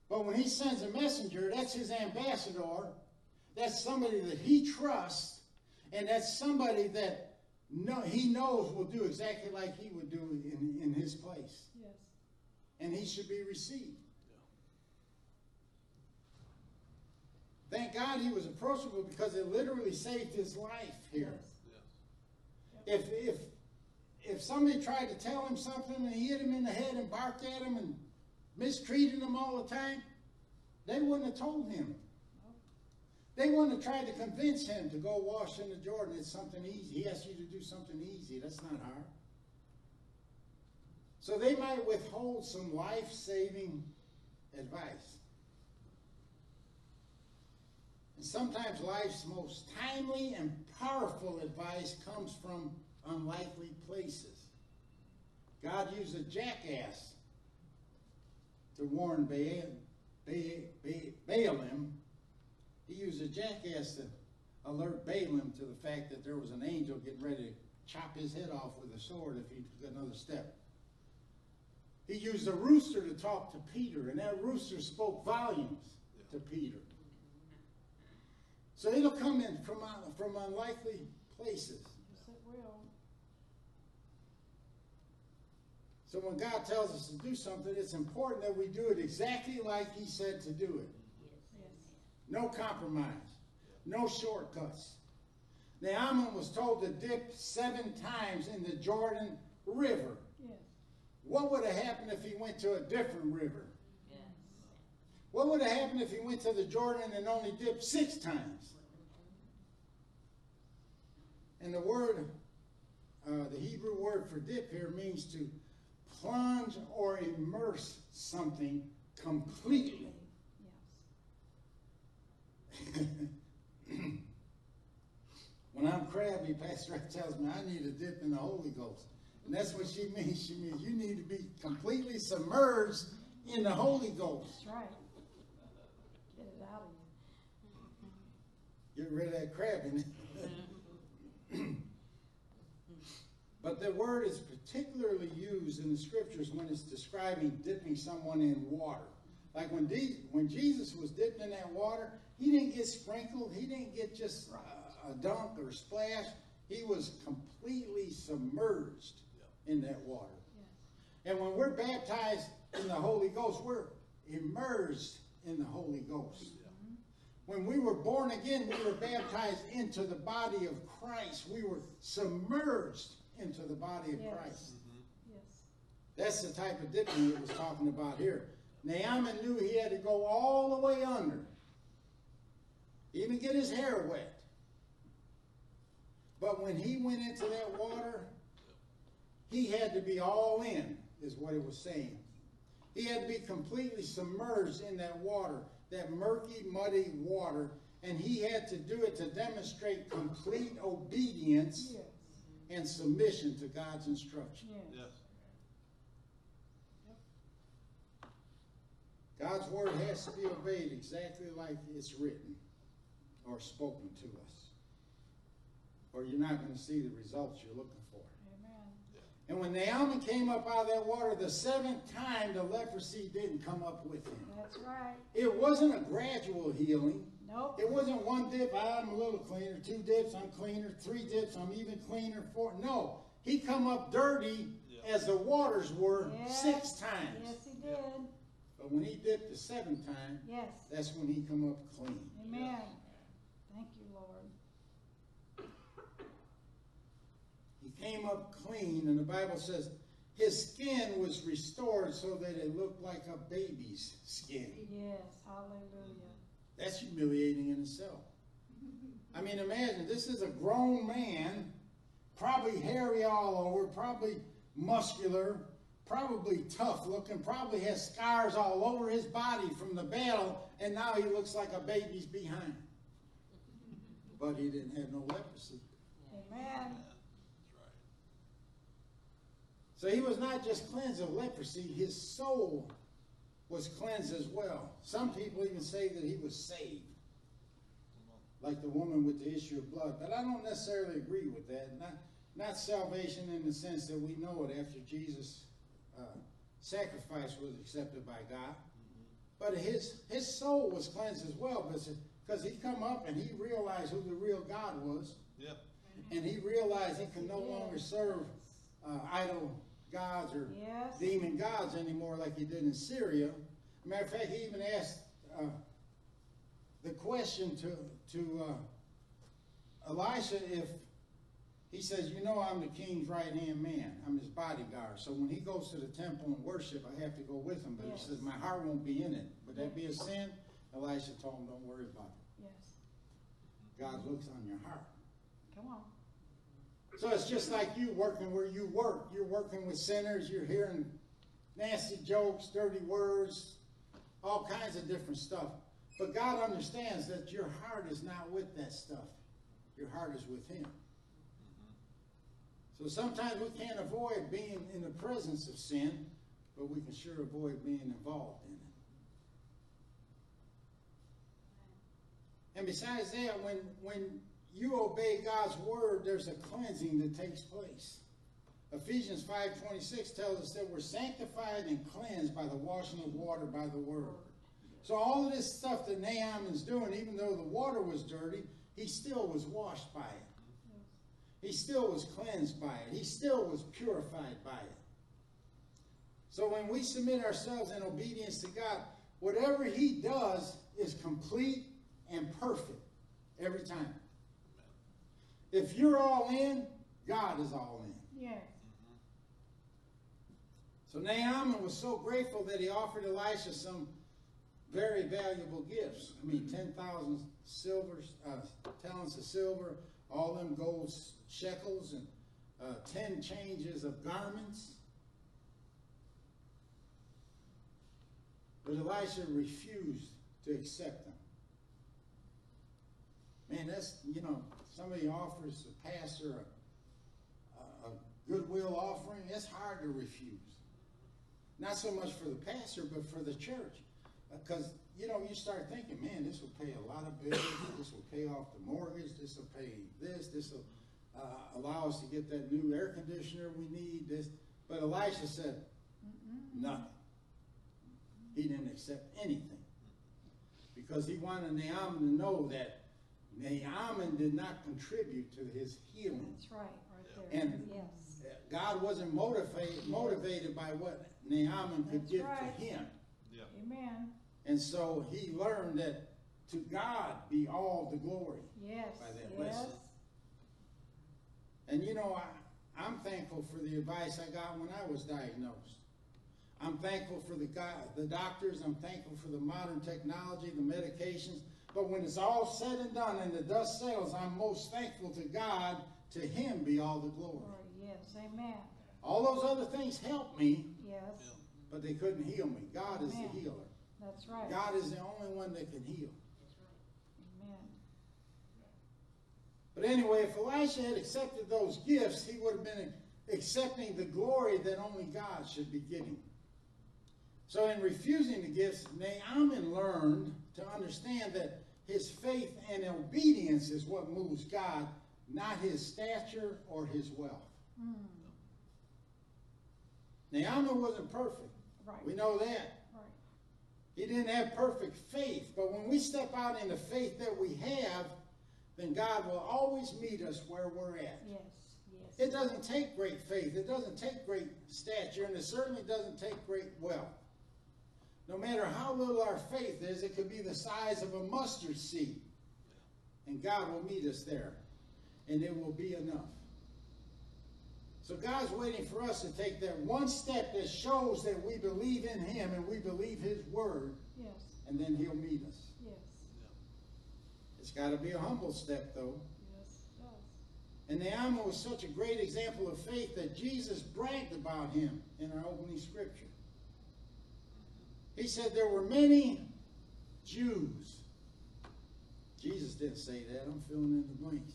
But when he sends a messenger, that's his ambassador. That's somebody that he trusts, and that's somebody that know, he knows will do exactly like he would do in, in his place. Yes. And he should be received. Thank God he was approachable because it literally saved his life here. If if if somebody tried to tell him something and hit him in the head and barked at him and mistreated him all the time, they wouldn't have told him. They wouldn't have tried to convince him to go wash in the Jordan. It's something easy. He asked you to do something easy. That's not hard. So they might withhold some life-saving advice. And sometimes life's most timely and powerful advice comes from unlikely places. God used a jackass to warn Balaam. He used a jackass to alert Balaam to the fact that there was an angel getting ready to chop his head off with a sword if he took another step. He used a rooster to talk to Peter, and that rooster spoke volumes to Peter. So it'll come in from, uh, from unlikely places. Yes, it will. So when God tells us to do something, it's important that we do it exactly like He said to do it. Yes. No compromise, no shortcuts. Naaman was told to dip seven times in the Jordan River. Yes. What would have happened if he went to a different river? What would have happened if he went to the Jordan and only dipped six times? And the word, uh, the Hebrew word for dip here means to plunge or immerse something completely. Yes. when I'm crabby, Pastor Ed tells me I need a dip in the Holy Ghost. And that's what she means. She means you need to be completely submerged in the Holy Ghost. That's right. Get it out of you. Get rid of that crab in it. but the word is particularly used in the scriptures when it's describing dipping someone in water. Like when, De- when Jesus was dipped in that water, he didn't get sprinkled. He didn't get just uh, a dunk or splash. He was completely submerged in that water. And when we're baptized in the Holy Ghost, we're immersed in the Holy Ghost. When we were born again, we were baptized into the body of Christ. We were submerged into the body of Yes. Christ. Mm-hmm. Yes. That's the type of dipping it was talking about here. Naaman knew he had to go all the way under, even get his hair wet. But when he went into that water, he had to be all in, is what it was saying. He had to be completely submerged in that water, that murky, muddy water, and he had to do it to demonstrate complete obedience Yes. and submission to God's instruction. Yes. God's word has to be obeyed exactly like it's written or spoken to us. Or you're not going to see the results you're looking for. Amen. And when Naaman came up out of that water the seventh time, the leprosy didn't come up with him. That's right. It wasn't a gradual healing. Nope. It wasn't one dip, ah, I'm a little cleaner, two dips, I'm cleaner, three dips, I'm even cleaner, four. No, he come up dirty as the waters were Yes. six times. Yes, he did. But when he dipped the seventh time, Yes. that's when he come up clean. Amen. Thank you, Lord. He came up clean, and the Bible says his skin was restored so that it looked like a baby's skin. Yes. Hallelujah. That's humiliating in itself. I mean, imagine this is a grown man, probably hairy all over, probably muscular, probably tough looking, probably has scars all over his body from the battle, and now he looks like a baby's behind. But he didn't have no leprosy. Amen. So he was not just cleansed of leprosy, his soul was cleansed as well. Some people even say that he was saved, like the woman with the issue of blood. But I don't necessarily agree with that. Not, not salvation in the sense that we know it after Jesus' uh, sacrifice was accepted by God. But his his soul was cleansed as well, because he come up and he realized who the real God was, and he realized he could no longer serve uh, idol gods or Yes. demon gods anymore like he did in Syria. Matter of fact, he even asked uh, the question to to uh, Elisha if he says, "You know, I'm the king's right hand man. I'm his bodyguard. So when he goes to the temple and worship, I have to go with him. But Yes. he says my heart won't be in it. Would that be a sin?" Elisha told him, "Don't worry about it. Yes. God looks on your heart." Come on. So it's just like you working where you work. You're working with sinners. You're hearing nasty jokes, dirty words, all kinds of different stuff. But God understands that your heart is not with that stuff. Your heart is with Him. So sometimes we can't avoid being in the presence of sin, but we can sure avoid being involved in it. And besides that, when when you obey God's word, there's a cleansing that takes place. Ephesians 5:26 tells us that we're sanctified and cleansed by the washing of water by the word. So all of this stuff that Naaman's doing, even though the water was dirty, he still was washed by it. He still was cleansed by it. He still was purified by it. So when we submit ourselves in obedience to God, whatever he does is complete and perfect every time. If you're all in, God is all in. Yes. So Naaman was so grateful that he offered Elisha some very valuable gifts. I mean, 10,000 silver, uh, talents of silver, all them gold shekels, and uh, 10 changes of garments. But Elisha refused to accept them. Man, that's, you know, somebody offers a pastor a, a, goodwill offering, it's hard to refuse. Not so much for the pastor, but for the church. Because, you know, you start thinking, man, this will pay a lot of bills, this will pay off the mortgage, this will pay this, this will uh, allow us to get that new air conditioner we need, this. But Elisha said, nothing. He didn't accept anything. Because he wanted Naaman to know that Naaman did not contribute to his healing. That's right, right there. And- Yes. God wasn't motivated motivated by what Naaman could That's give right. to him. Yep. Amen. And so he learned that to God be all the glory. Yes. By that yes. lesson. And you know, I, I'm thankful for the advice I got when I was diagnosed. I'm thankful for the guy, the doctors. I'm thankful for the modern technology, the medications. But when it's all said and done and the dust settles, I'm most thankful to God. To Him be all the glory. Lord, yes. Amen. All those other things helped me, Yes. but they couldn't heal me. God is the healer. That's right. God is the only one that can heal. Amen. But anyway, if Elisha had accepted those gifts, he would have been accepting the glory that only God should be giving. So in refusing the gifts, Naaman learned to understand that his faith and obedience is what moves God, not his stature or his wealth. Mm, Naaman wasn't perfect. right. We know that. Right. He didn't have perfect faith. But when we step out in the faith that we have, then God will always meet us where we're at. Yes. Yes. It doesn't take great faith. It doesn't take great stature, and it certainly doesn't take great wealth. No matter how little our faith is, it could be the size of a mustard seed. And God will meet us there. And it will be enough. So God's waiting for us to take that one step that shows that we believe in Him and we believe His Word, Yes. and then He'll meet us. Yes. It's got to be a humble step, though. Yes. It does. And Naaman was such a great example of faith that Jesus bragged about him in our opening scripture. He said there were many Jews. Jesus didn't say that. I'm filling in the blanks.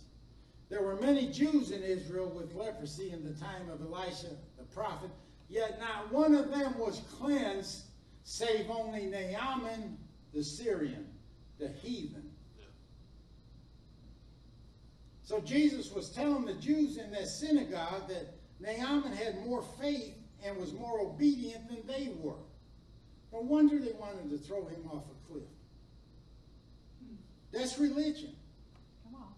There were many Jews in Israel with leprosy in the time of Elisha the prophet, yet not one of them was cleansed, save only Naaman the Syrian, the heathen. So Jesus was telling the Jews in that synagogue that Naaman had more faith and was more obedient than they were. No wonder they wanted to throw him off a cliff. That's religion. Come on.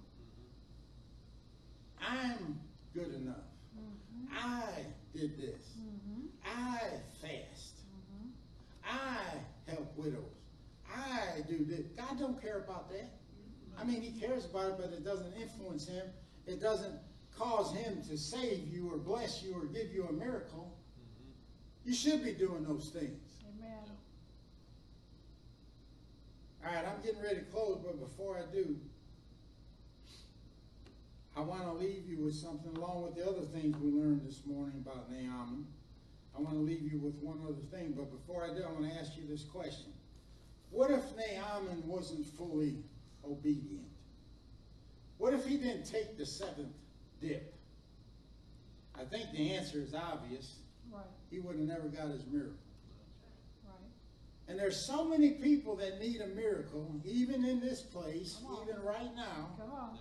I'm good enough. Mm-hmm. I did this. Mm-hmm. I fast. Mm-hmm. I help widows. I do this. God don't care about that. I mean, He cares about it, but it doesn't influence Him. It doesn't cause Him to save you or bless you or give you a miracle. You should be doing those things. Amen. All right, I'm getting ready to close, but before I do, I want to leave you with something along with the other things we learned this morning about Naaman. I want to leave you with one other thing, but before I do, I want to ask you this question. What if Naaman wasn't fully obedient? What if he didn't take the seventh dip? I think the answer is obvious. Right. He would have never got his miracle. And there's so many people that need a miracle, even in this place, even right now, Come on.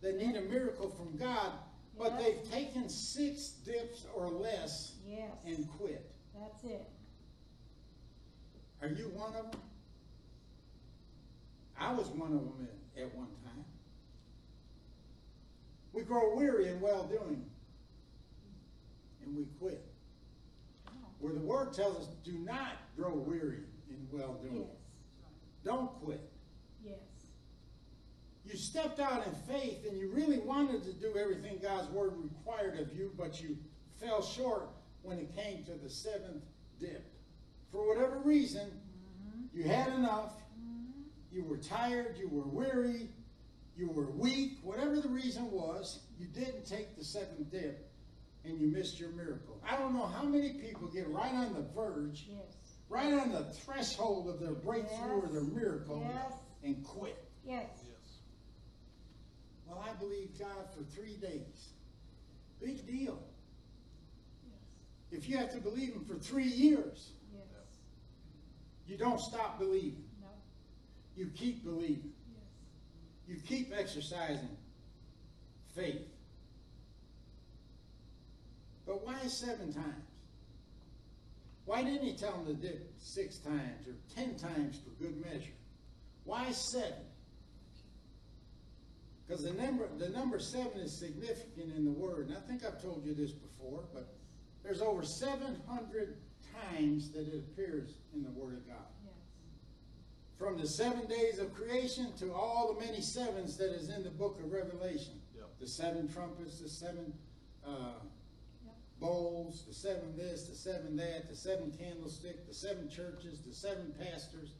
that need a miracle from God, but Yes. they've taken six dips or less Yes. and quit. That's it. Are you one of them? I was one of them at, at one time. We grow weary in well doing, and we quit. Where the word tells us, do not grow weary well doing. Yes. Don't quit. Yes. You stepped out in faith and you really wanted to do everything God's word required of you, but you fell short when it came to the seventh dip. For whatever reason, Mm-hmm. you had enough, Mm-hmm. you were tired, you were weary, you were weak, whatever the reason was, you didn't take the seventh dip and you missed your miracle. I don't know how many people get right on the verge, Yes. Right on the threshold of their breakthrough or their miracle Yes. and quit. Yes. Well, I believe God for three days. Big deal. Yes. If you have to believe Him for three years, Yes. you don't stop believing. No. You keep believing. Yes. You keep exercising faith. But why seven times? Why didn't He tell them to dip six times or ten times for good measure? Why seven? Because the number, the number seven is significant in the Word. And I think I've told you this before, but there's over 700 times that it appears in the Word of God. Yes. From the seven days of creation to all the many sevens that is in the book of Revelation. Yep. The seven trumpets, the seven uh, Yep. Bowls, the seven this, the seven that, the seven candlestick, the seven churches, the seven pastors.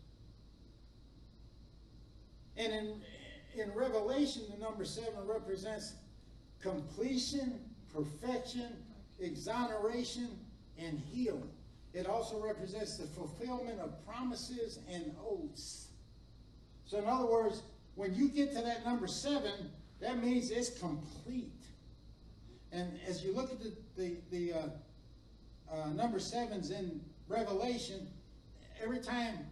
And in, in Revelation, the number seven represents completion, perfection, exoneration, and healing. It also represents the fulfillment of promises and oaths. So, in other words, when you get to that number seven, that means it's complete. And as you look at the, the, the uh, uh, number sevens in Revelation, every time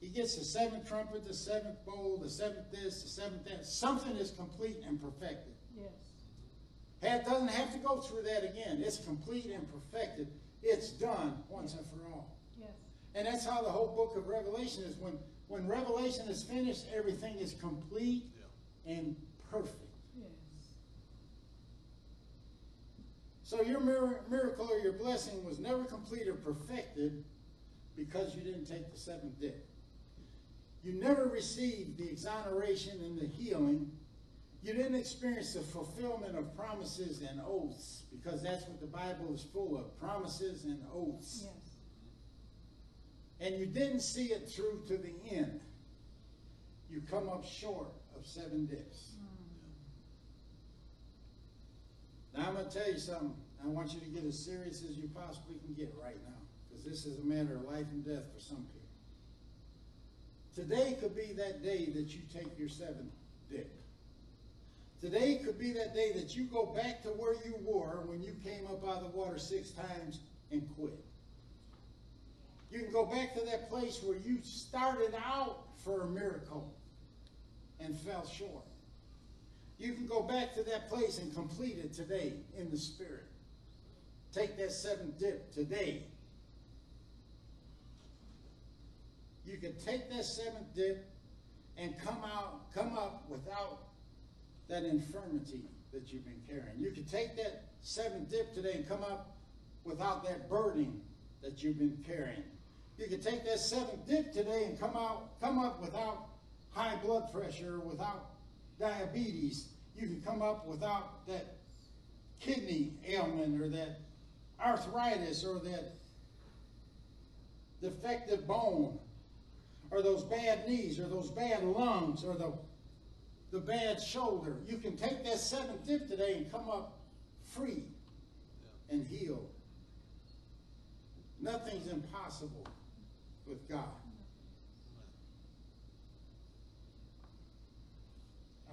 he gets the seventh trumpet, the seventh bowl, the seventh this, the seventh that, something is complete and perfected. Yes. It doesn't have to go through that again. It's complete and perfected. It's done once and for all. Yes. And that's how the whole book of Revelation is. When when Revelation is finished, everything is complete and perfect. Yes. So your miracle or your blessing was never complete or perfected because you didn't take the seventh dip. You never received the exoneration and the healing. You didn't experience the fulfillment of promises and oaths because that's what the Bible is full of promises and oaths. Yes. And you didn't see it through to the end. You come up short of seven dips. Now I'm going to tell you something. I want you to get as serious as you possibly can get right now, because this is a matter of life and death for some people. Today could be that day that you take your seventh dip. Today could be that day that you go back to where you were when you came up out of the water six times and quit. You can go back to that place where you started out for a miracle and fell short. You can go back to that place and complete it today in the Spirit. Take that seventh dip today. You can take that seventh dip and come out, come up without that infirmity that you've been carrying. You can take that seventh dip today and come up without that burden that you've been carrying. You can take that seventh dip today and come out, come up without high blood pressure, without diabetes. You can come up without that kidney ailment or that arthritis or that defective bone or those bad knees or those bad lungs or the, the bad shoulder. You can take that seventh dip today and come up free and healed. Nothing's impossible with God.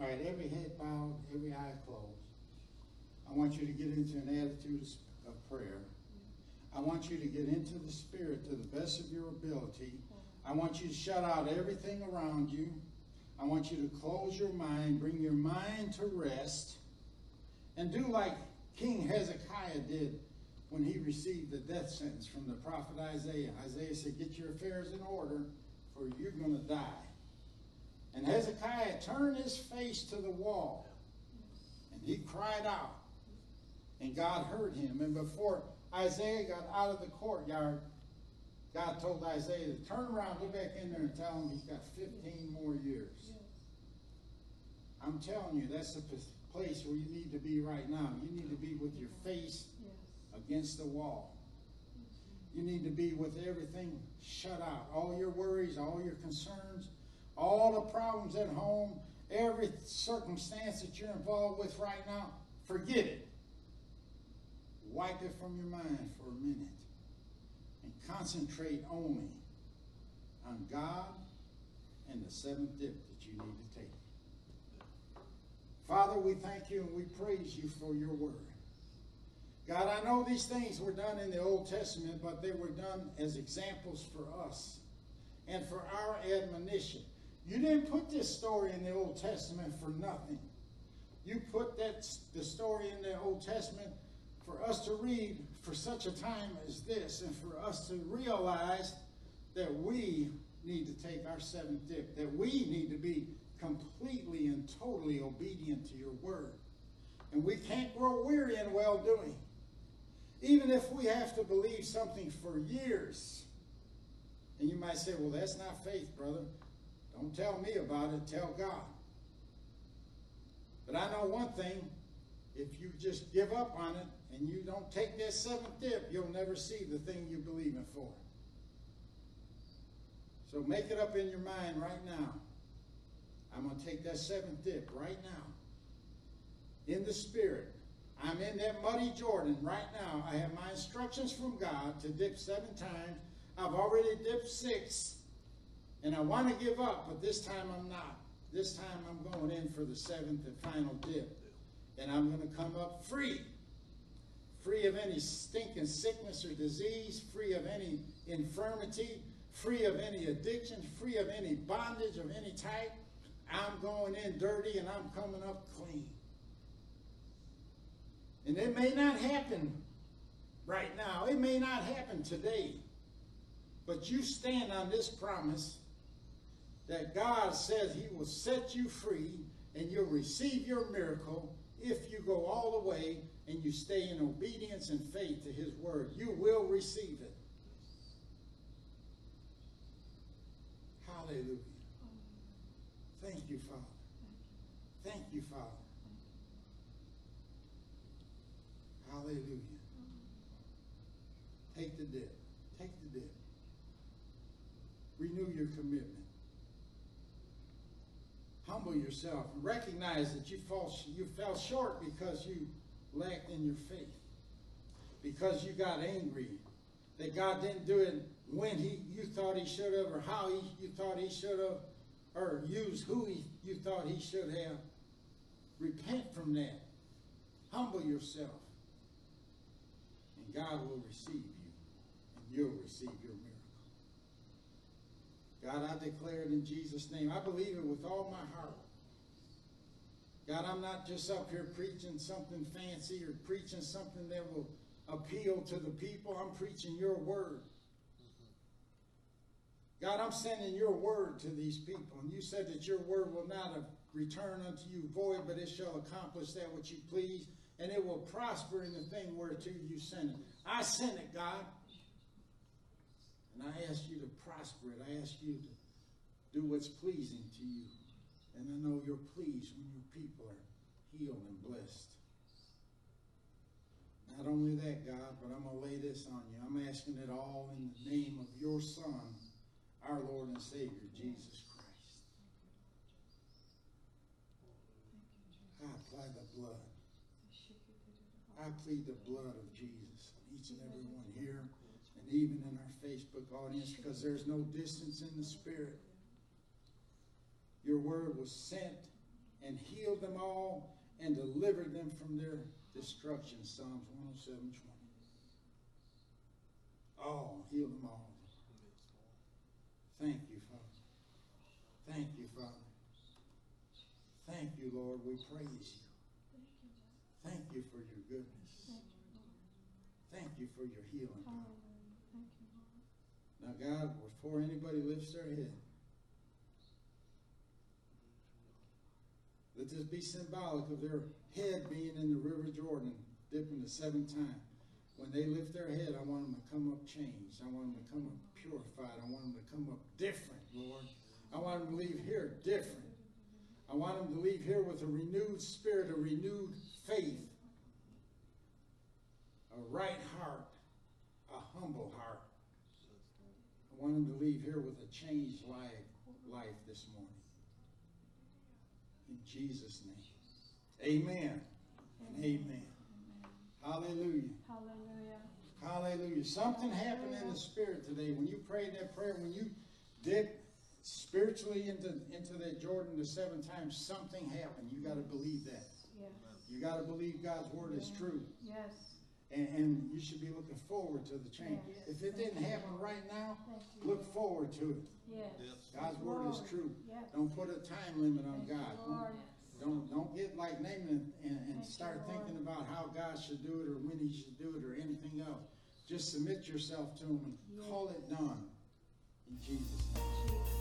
All right, every head bowed, every eye closed. I want you to get into an attitude of prayer. I want you to get into the Spirit to the best of your ability. I want you to shut out everything around you. I want you to close your mind, bring your mind to rest, and do like King Hezekiah did when he received the death sentence from the prophet Isaiah. Isaiah said, Get your affairs in order, for you're going to die. And Hezekiah turned his face to the wall, and he cried out. And God heard him. And before Isaiah got out of the courtyard, God told Isaiah to turn around, go back in there, and tell him he's got 15 more years. I'm telling you, that's the place where you need to be right now. You need to be with your face against the wall. You need to be with everything shut out. All your worries, all your concerns, all the problems at home, every circumstance that you're involved with right now, forget it. Wipe it from your mind for a minute and concentrate only on God and the seventh dip that you need to take. Father, we thank you and we praise you for your word. God, I know these things were done in the Old Testament, but they were done as examples for us and for our admonition. You didn't put this story in the Old Testament for nothing. You put that the story in the Old Testament for us to read for such a time as this and for us to realize that we need to take our seventh dip, that we need to be completely and totally obedient to your word. And we can't grow weary in well doing. Even if we have to believe something for years. And you might say, well, that's not faith, brother. Don't tell me about it, tell God. But I know one thing if you just give up on it and you don't take that seventh dip, you'll never see the thing you believe in for. So make it up in your mind right now. I'm going to take that seventh dip right now. In the Spirit. I'm in that muddy Jordan right now. I have my instructions from God to dip seven times. I've already dipped six. And I want to give up, but this time I'm not. This time I'm going in for the seventh and final dip. And I'm going to come up free. Free of any stinking sickness or disease, free of any infirmity, free of any addiction, free of any bondage of any type. I'm going in dirty and I'm coming up clean. And it may not happen right now. It may not happen today. But you stand on this promise that God says he will set you free and you'll receive your miracle if you go all the way and you stay in obedience and faith to his word. You will receive it. Hallelujah. Thank you, Father. Thank you, Father. Hallelujah. Take the dip. Take the dip. Renew your commitment. Humble yourself. Recognize that you fall you fell short because you lacked in your faith. Because you got angry. That God didn't do it when he you thought he should have or how he, you thought he should have or use who he, you thought he should have. Repent from that. Humble yourself. And God will receive you. And you'll receive your miracle. God, I declare it in Jesus' name. I believe it with all my heart. God, I'm not just up here preaching something fancy or preaching something that will appeal to the people. I'm preaching your word. God, I'm sending your word to these people. And you said that your word will not return unto you void, but it shall accomplish that which you please, and it will prosper in the thing whereto you send it. I sent it, God. And I ask you to prosper it. I ask you to do what's pleasing to you. And I know you're pleased when your people are healed and blessed. Not only that, God, but I'm going to lay this on you. I'm asking it all in the name of your Son, our Lord and Savior, Jesus Christ. I apply the blood. I plead the blood of Jesus on each and every one here and even in our Facebook audience because there's no distance in the Spirit. Your word was sent and healed them all and delivered them from their destruction. Psalms 107 20. Oh, heal them all. Thank you, Father. Thank you, Father. Thank you, Lord. We praise you. Thank you for your goodness. Thank you for your healing. God, before anybody lifts their head, let this be symbolic of their head being in the River Jordan, dipping the seventh time. When they lift their head, I want them to come up changed. I want them to come up purified. I want them to come up different, Lord. I want them to leave here different. I want them to leave here with a renewed spirit, a renewed faith, a right heart, a humble heart. I want them to leave here with a changed life, life this morning. In Jesus' name. Amen and amen. Hallelujah. Hallelujah. Hallelujah. Something happened in the spirit today. When you prayed that prayer, when you dipped spiritually into, into that Jordan the seven times, something happened. You got to believe that. Yes. You got to believe God's word is true. Yes. And, and you should be looking forward to the change. Yes. If it didn't happen right now, you. look forward to it. Yes. God's word is true. Yes. Don't put a time limit on Thank you, God. Lord. Don't don't get like Naaman and, and Thank you, start Lord. thinking about how God should do it or when He should do it or anything else. Just submit yourself to Him and Yes. call it done. In Jesus' name.